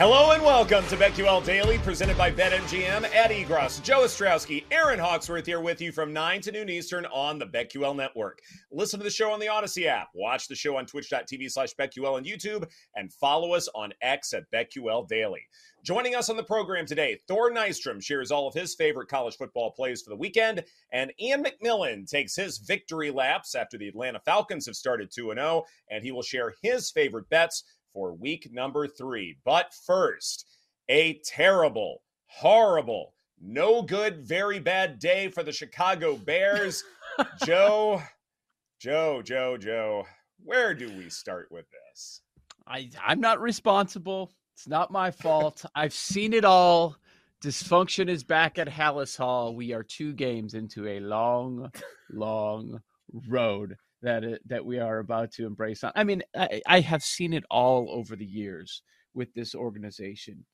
Hello and welcome to BetQL Daily, presented by BetMGM. Ed Egros, Joe Ostrowski, Erin Hawksworth here with you from 9 to noon Eastern on the BetQL network. Listen to the show on the Audacy app, watch the show on twitch.tv slash BetQL and YouTube, and follow us on X at BetQL Daily. Joining us on the program today, Thor Nystrom shares all of his favorite college football plays for the weekend, and Ian McMillan takes his victory laps after the Atlanta Falcons have started 2 0, and he will share his favorite bets for week number three. But first, a terrible, horrible, no good, very bad day for the Chicago Bears. Joe, Joe, Joe, Joe, where do we start with this? I, I'm not responsible. It's not my fault. I've seen it all. Dysfunction is back at Halas Hall. We are two games into a long, long road that it, that we are about to embrace. On. I mean, I, I have seen it all over the years with this organization.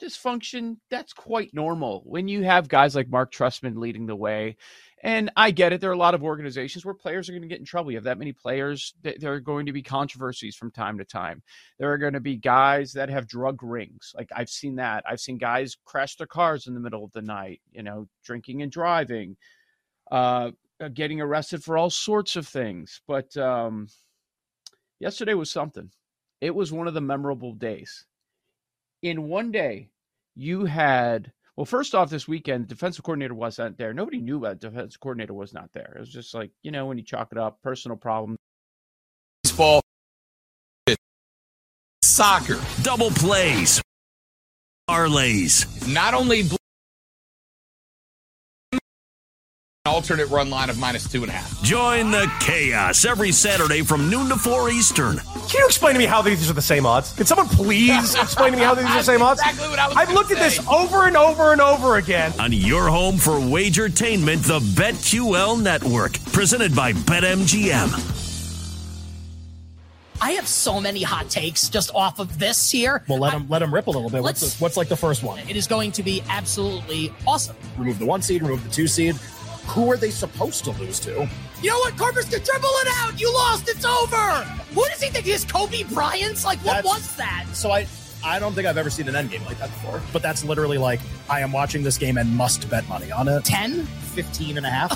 Dysfunction, that's quite normal when you have guys like Marc Trestman leading the way. And I get it. There are a lot of organizations where players are going to get in trouble. You have that many players, there are going to be controversies from time to time. There are going to be guys that have drug rings. Like I've seen that. I've seen guys crash their cars in the middle of the night, you know, drinking and driving. Uh, uh, getting arrested for all sorts of things. But um, yesterday was something. It was one of the memorable days. In one day, you had well, first off, this weekend, defensive coordinator wasn't there. Nobody knew that defensive coordinator was not there. It was just like you know when you chalk it up, personal problem. Baseball, soccer, double plays, parlays. Not only alternate run line of minus two and a half. Join the chaos every Saturday from noon to four Eastern. Can you explain to me how these are the same odds? Can someone please explain to me how these are the same odds? Exactly what I was I've looked say. at this over and over and over again. On your home for wagertainment, the BetQL network, presented by BetMGM. I have so many hot takes just off of this here. Well, let I- them let them rip a little bit. What's, what's like the first one? It is going to be absolutely awesome. Remove the one seed, remove the two seed. Who are they supposed to lose to? You know what, Corpus can dribble it out. You lost. It's over. Who does he think he is? Kobe Bryant's? Like, what That's- was that? So I I don't think I've ever seen an end game like that before. But that's literally like I am watching this game and must bet money on it. 10? 15 and a half.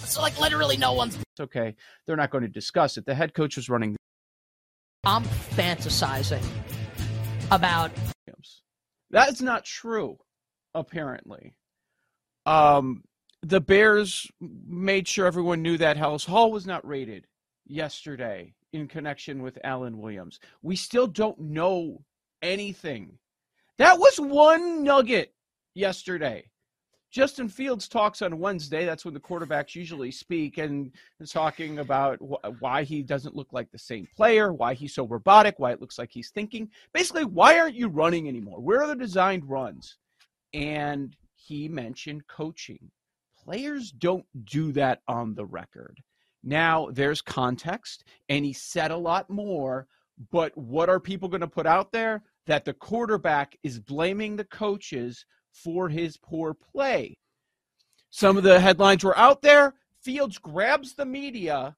so, like, literally no one's. It's okay. They're not going to discuss it. The head coach was running I'm fantasizing about. That is not true, apparently. Um, the Bears made sure everyone knew that Halas Hall was not rated yesterday in connection with Alan Williams. We still don't know anything. That was one nugget yesterday. Justin Fields talks on Wednesday. That's when the quarterbacks usually speak, and talking about wh- why he doesn't look like the same player, why he's so robotic, why it looks like he's thinking. Basically, why aren't you running anymore? Where are the designed runs? And he mentioned coaching. Players don't do that on the record. Now, there's context, and he said a lot more, but what are people going to put out there? That the quarterback is blaming the coaches for his poor play. Some of the headlines were out there. Fields grabs the media,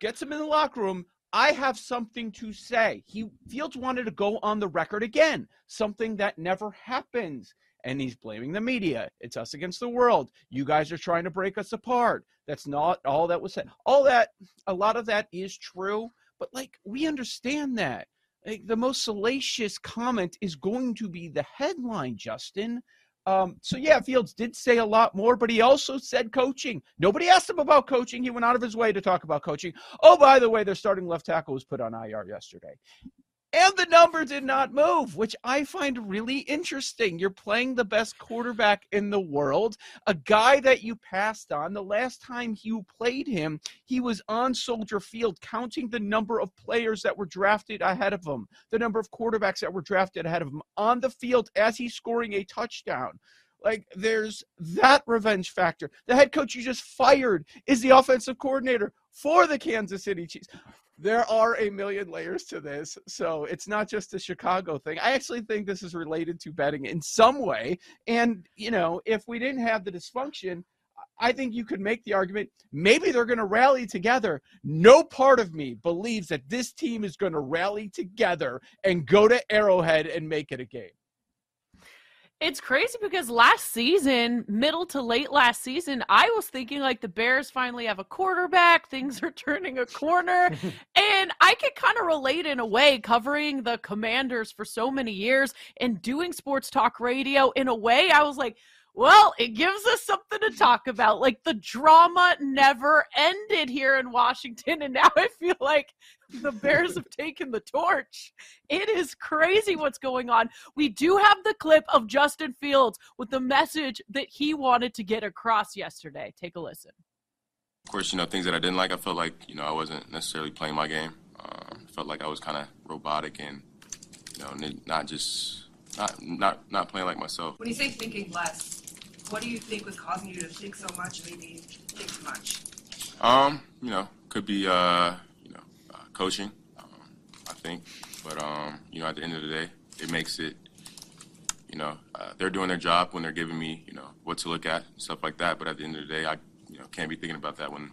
gets him in the locker room. I have something to say. He Fields wanted to go on the record again, something that never happens. And he's blaming the media. It's us against the world. You guys are trying to break us apart. That's not all that was said. All that, a lot of that is true, but like we understand that. like, the most salacious comment is going to be the headline, Justin. Um, so yeah, Fields did say a lot more, but he also said coaching. Nobody asked him about coaching. He went out of his way to talk about coaching. Oh, by the way, their starting left tackle was put on IR yesterday. And the number did not move, which I find really interesting. You're playing the best quarterback in the world, a guy that you passed on. The last time you played him, he was on Soldier Field counting the number of players that were drafted ahead of him, the number of quarterbacks that were drafted ahead of him on the field as he's scoring a touchdown. Like there's that revenge factor. The head coach you just fired is the offensive coordinator for the Kansas City Chiefs there are a million layers to this. So it's not just a Chicago thing. I actually think this is related to betting in some way. And, you know, if we didn't have the dysfunction, I think you could make the argument maybe they're going to rally together. No part of me believes that this team is going to rally together and go to Arrowhead and make it a game. It's crazy because last season, middle to late last season, I was thinking like the Bears finally have a quarterback, things are turning a corner. and I could kind of relate in a way, covering the commanders for so many years and doing sports talk radio. In a way, I was like, well, it gives us something to talk about. Like the drama never ended here in Washington. And now I feel like the Bears have taken the torch. It is crazy what's going on. We do have the clip of Justin Fields with the message that he wanted to get across yesterday. Take a listen. Of course, you know, things that I didn't like, I felt like, you know, I wasn't necessarily playing my game. Uh, felt like I was kind of robotic and, you know, not just, not, not, not playing like myself. When you say thinking less, what do you think was causing you to think so much, maybe think too much? Um, you know, could be, uh, you know, uh, coaching, um, I think. But um, you know, at the end of the day, it makes it. You know, uh, they're doing their job when they're giving me, you know, what to look at, stuff like that. But at the end of the day, I, you know, can't be thinking about that when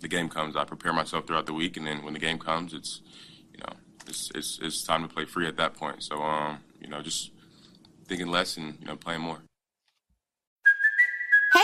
the game comes. I prepare myself throughout the week, and then when the game comes, it's, you know, it's it's, it's time to play free at that point. So, um, you know, just thinking less and you know, playing more.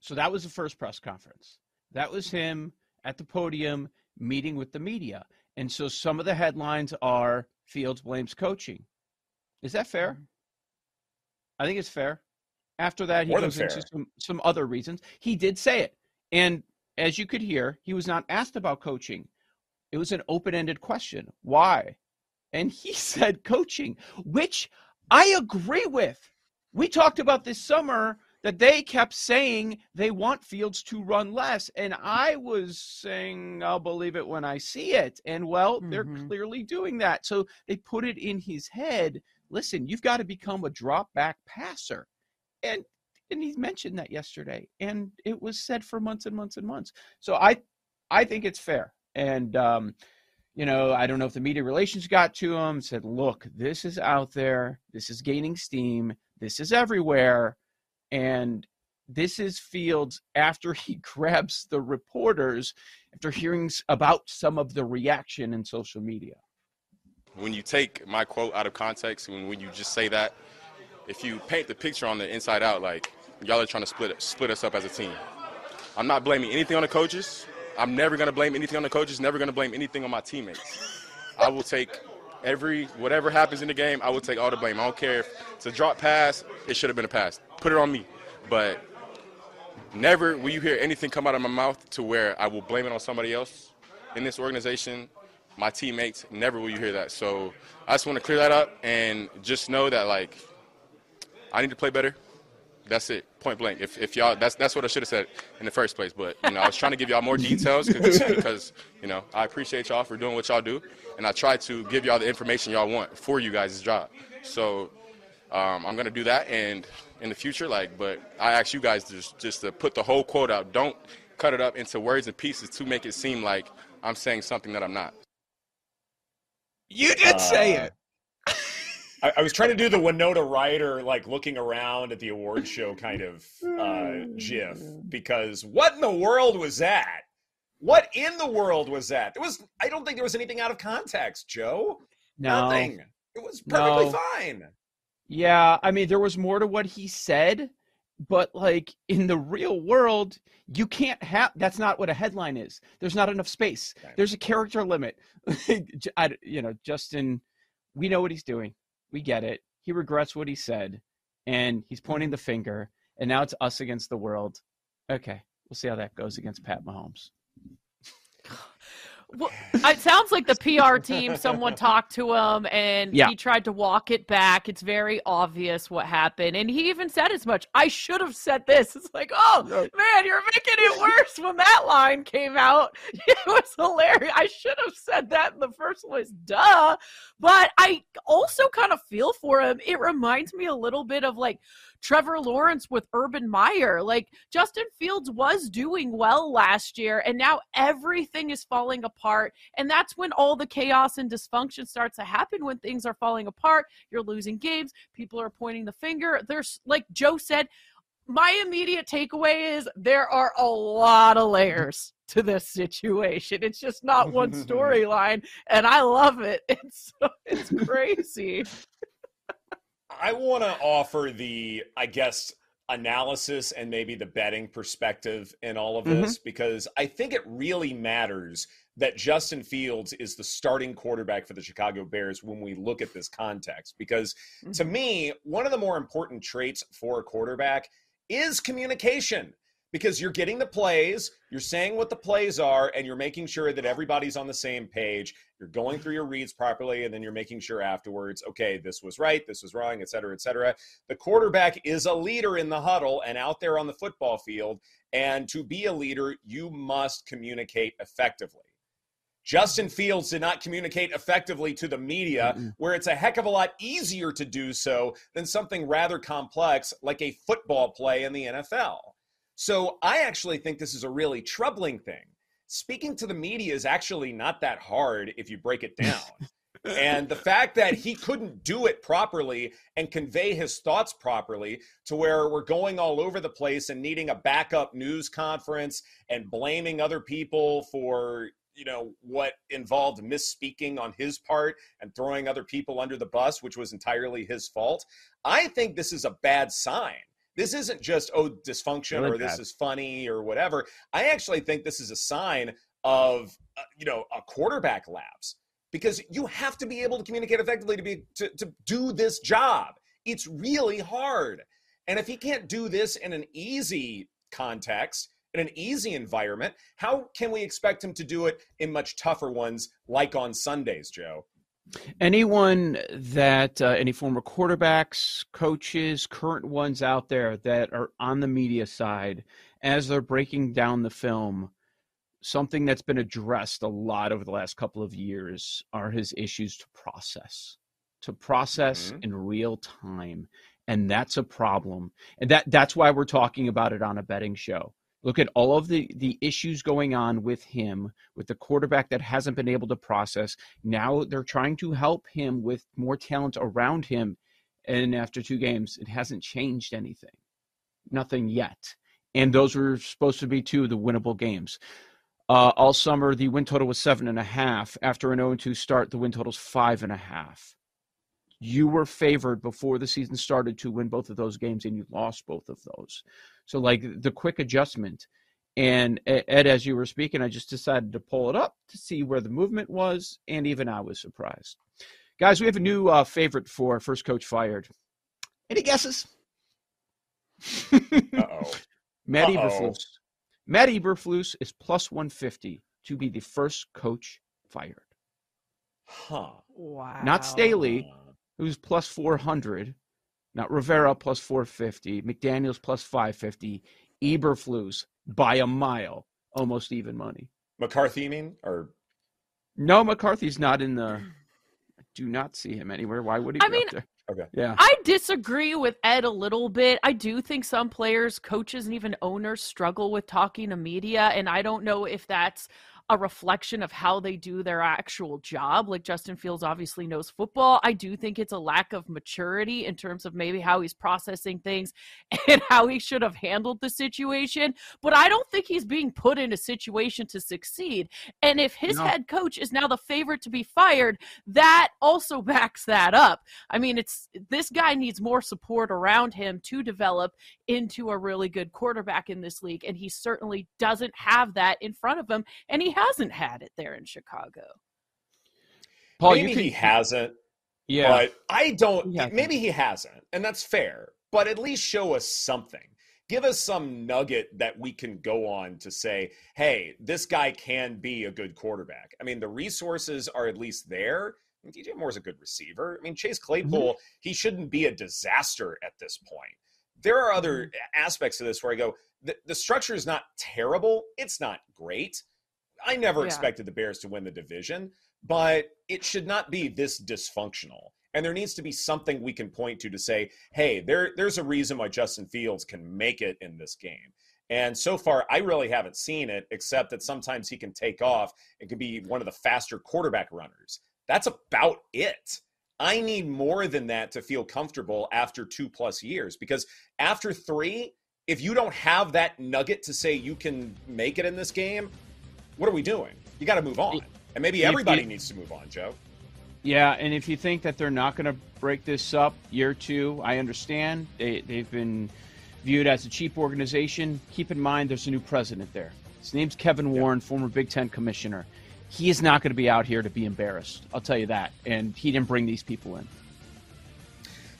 So that was the first press conference. That was him at the podium meeting with the media. And so some of the headlines are Fields blames coaching. Is that fair? Mm-hmm. I think it's fair. After that, he More goes into some, some other reasons. He did say it. And as you could hear, he was not asked about coaching. It was an open ended question. Why? And he said coaching, which I agree with. We talked about this summer that they kept saying they want Fields to run less. And I was saying, I'll believe it when I see it. And well, they're clearly doing that. So they put it in his head listen, you've got to become a drop back passer. And and he mentioned that yesterday. And it was said for months and months and months. So I I think it's fair. And um, you know, I don't know if the media relations got to him, said, look, this is out there, this is gaining steam, this is everywhere. And this is Fields after he grabs the reporters after hearing about some of the reaction in social media. when you take my quote out of context, when, when you just say that, if you paint the picture on the inside out, like y'all are trying to split split us up as a team. I'm not blaming anything on the coaches. I'm never gonna blame anything on the coaches. Never gonna blame anything on my teammates. I will take every whatever happens in the game. I will take all the blame. I don't care if it's a drop pass. It should have been a pass. Put it on me. But never will you hear anything come out of my mouth to where I will blame it on somebody else in this organization my teammates. Never will you hear that. So I just want to clear that up and just know that like I need to play better. That's it, point blank. If, if y'all, that's that's what I should have said in the first place. But you know, I was trying to give y'all more details because you know I appreciate y'all for doing what y'all do, and I try to give y'all the information y'all want for you guys' job. So um, I'm gonna do that, and in the future, like, but I ask you guys just just to put the whole quote out. Don't cut it up into words and pieces to make it seem like I'm saying something that I'm not. You did uh, say it. I, I, was trying to do the Winona Ryder like looking around at the award show kind of uh, gif because what in the world was that? What in the world was that? There was I don't think there was anything out of context, Joe. No. Nothing. It was perfectly no. fine. Yeah, I mean there was more to what he said, but like in the real world, you can't have that's not what a headline is. There's not enough space. There's a character limit. I, you know, Justin, we know what he's doing. We get it. He regrets what he said, and he's pointing the finger. And now it's us against the world. Okay, we'll see how that goes against Pat Mahomes. Well, it sounds like the PR team, someone talked to him and yeah. he tried to walk it back. It's very obvious what happened. And he even said as much. I should have said this. It's like, oh, man, you're making it worse when that line came out. It was hilarious. I should have said that in the first place. Duh. But I also kind of feel for him. It reminds me a little bit of like, Trevor Lawrence with Urban Meyer. Like Justin Fields was doing well last year, and now everything is falling apart. And that's when all the chaos and dysfunction starts to happen when things are falling apart. You're losing games, people are pointing the finger. There's, like Joe said, my immediate takeaway is there are a lot of layers to this situation. It's just not one storyline, and I love it. It's it's crazy. I want to offer the, I guess, analysis and maybe the betting perspective in all of this mm-hmm. because I think it really matters that Justin Fields is the starting quarterback for the Chicago Bears when we look at this context. Because mm-hmm. to me, one of the more important traits for a quarterback is communication because you're getting the plays, you're saying what the plays are, and you're making sure that everybody's on the same page. You're going through your reads properly, and then you're making sure afterwards, okay, this was right, this was wrong, et cetera, et cetera. The quarterback is a leader in the huddle and out there on the football field. And to be a leader, you must communicate effectively. Justin Fields did not communicate effectively to the media, mm where it's a heck of a lot easier to do so than something rather complex like a football play in the NFL. So I actually think this is a really troubling thing. Speaking to the media is actually not that hard if you break it down. and the fact that he couldn't do it properly and convey his thoughts properly to where we're going all over the place and needing a backup news conference and blaming other people for you know what involved misspeaking on his part and throwing other people under the bus which was entirely his fault i think this is a bad sign this isn't just oh dysfunction or this is funny or whatever. I actually think this is a sign of uh, you know a quarterback lapse because you have to be able to communicate effectively to be to, to do this job. It's really hard. And if he can't do this in an easy context, in an easy environment, how can we expect him to do it in much tougher ones like on Sundays, Joe? Anyone that, uh, any former quarterbacks, coaches, current ones out there that are on the media side, as they're breaking down the film, something that's been addressed a lot over the last couple of years are his issues to process, to process mm-hmm. in real time. And that's a problem. And that, that's why we're talking about it on a betting show look at all of the the issues going on with him with the quarterback that hasn't been able to process now they're trying to help him with more talent around him and after two games it hasn't changed anything nothing yet and those were supposed to be two of the winnable games Uh, all summer, the win total was seven and a half. After an 0 2 start, the win total's five and a half. You were favored before the season started to win both of those games, and you lost both of those. So, like the quick adjustment. And Ed, as you were speaking, I just decided to pull it up to see where the movement was, and even I was surprised. Guys, we have a new uh, favorite for first coach fired. Any guesses? Uh-oh. Matt Uh-oh. Eberflus. Matt Eberflus is plus 150 to be the first coach fired. Huh. Wow. Not Staley, who's plus 400. Not Rivera plus 450. McDaniels plus 550. Eberflus by a mile, almost even money. McCarthy, you mean? Or No, McCarthy's not in the. I do not see him anywhere. Why would he? I be mean, up there? Okay. Yeah. I disagree with Ed a little bit. I do think some players, coaches, and even owners struggle with talking to media, and I don't know if that's a reflection of how they do their actual job. Like Justin Fields obviously knows football. I do think it's a lack of maturity in terms of maybe how he's processing things and how he should have handled the situation. But I don't think he's being put in a situation to succeed. And if his No. head coach is now the favorite to be fired, that also backs that up. I mean, it's this guy needs more support around him to develop into a really good quarterback in this league. And he certainly doesn't have that in front of him. And he hasn't had it there in Chicago. Paul, maybe you can- he hasn't. Yeah. But I don't. He hasn't. Maybe he hasn't, and that's fair. But at least show us something. Give us some nugget that we can go on to say, "Hey, this guy can be a good quarterback." I mean, the resources are at least there. I mean, DJ Moore's a good receiver. I mean, Chase mm-hmm. Claypool, he shouldn't be a disaster at this point. There are other mm-hmm. aspects of this where I go, the, the structure is not terrible. It's not great. I never Yeah. expected the Bears to win the division, but it should not be this dysfunctional. And there needs to be something we can point to to say, hey, there, there's a reason why Justin Fields can make it in this game. And so far, I really haven't seen it, except that sometimes he can take off and can be one of the faster quarterback runners. That's about it. I need more than that to feel comfortable after two plus years because after three, if you don't have that nugget to say you can make it in this game, what are we doing? You got to move on. And maybe everybody needs to move on, Joe. Yeah, and if you think that they're not going to break this up year two, I understand. They, they've been viewed as a cheap organization. Keep in mind there's a new president there. His name's Kevin Warren, former Big Ten commissioner. He is not going to be out here to be embarrassed. I'll tell you that. And he didn't bring these people in.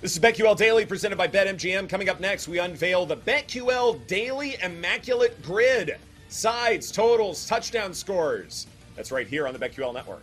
This is BetQL Daily presented by BetMGM. Coming up next, we unveil the BetQL Daily Immaculate Grid. Sides, totals, touchdown scores. That's right here on the BetQL Network.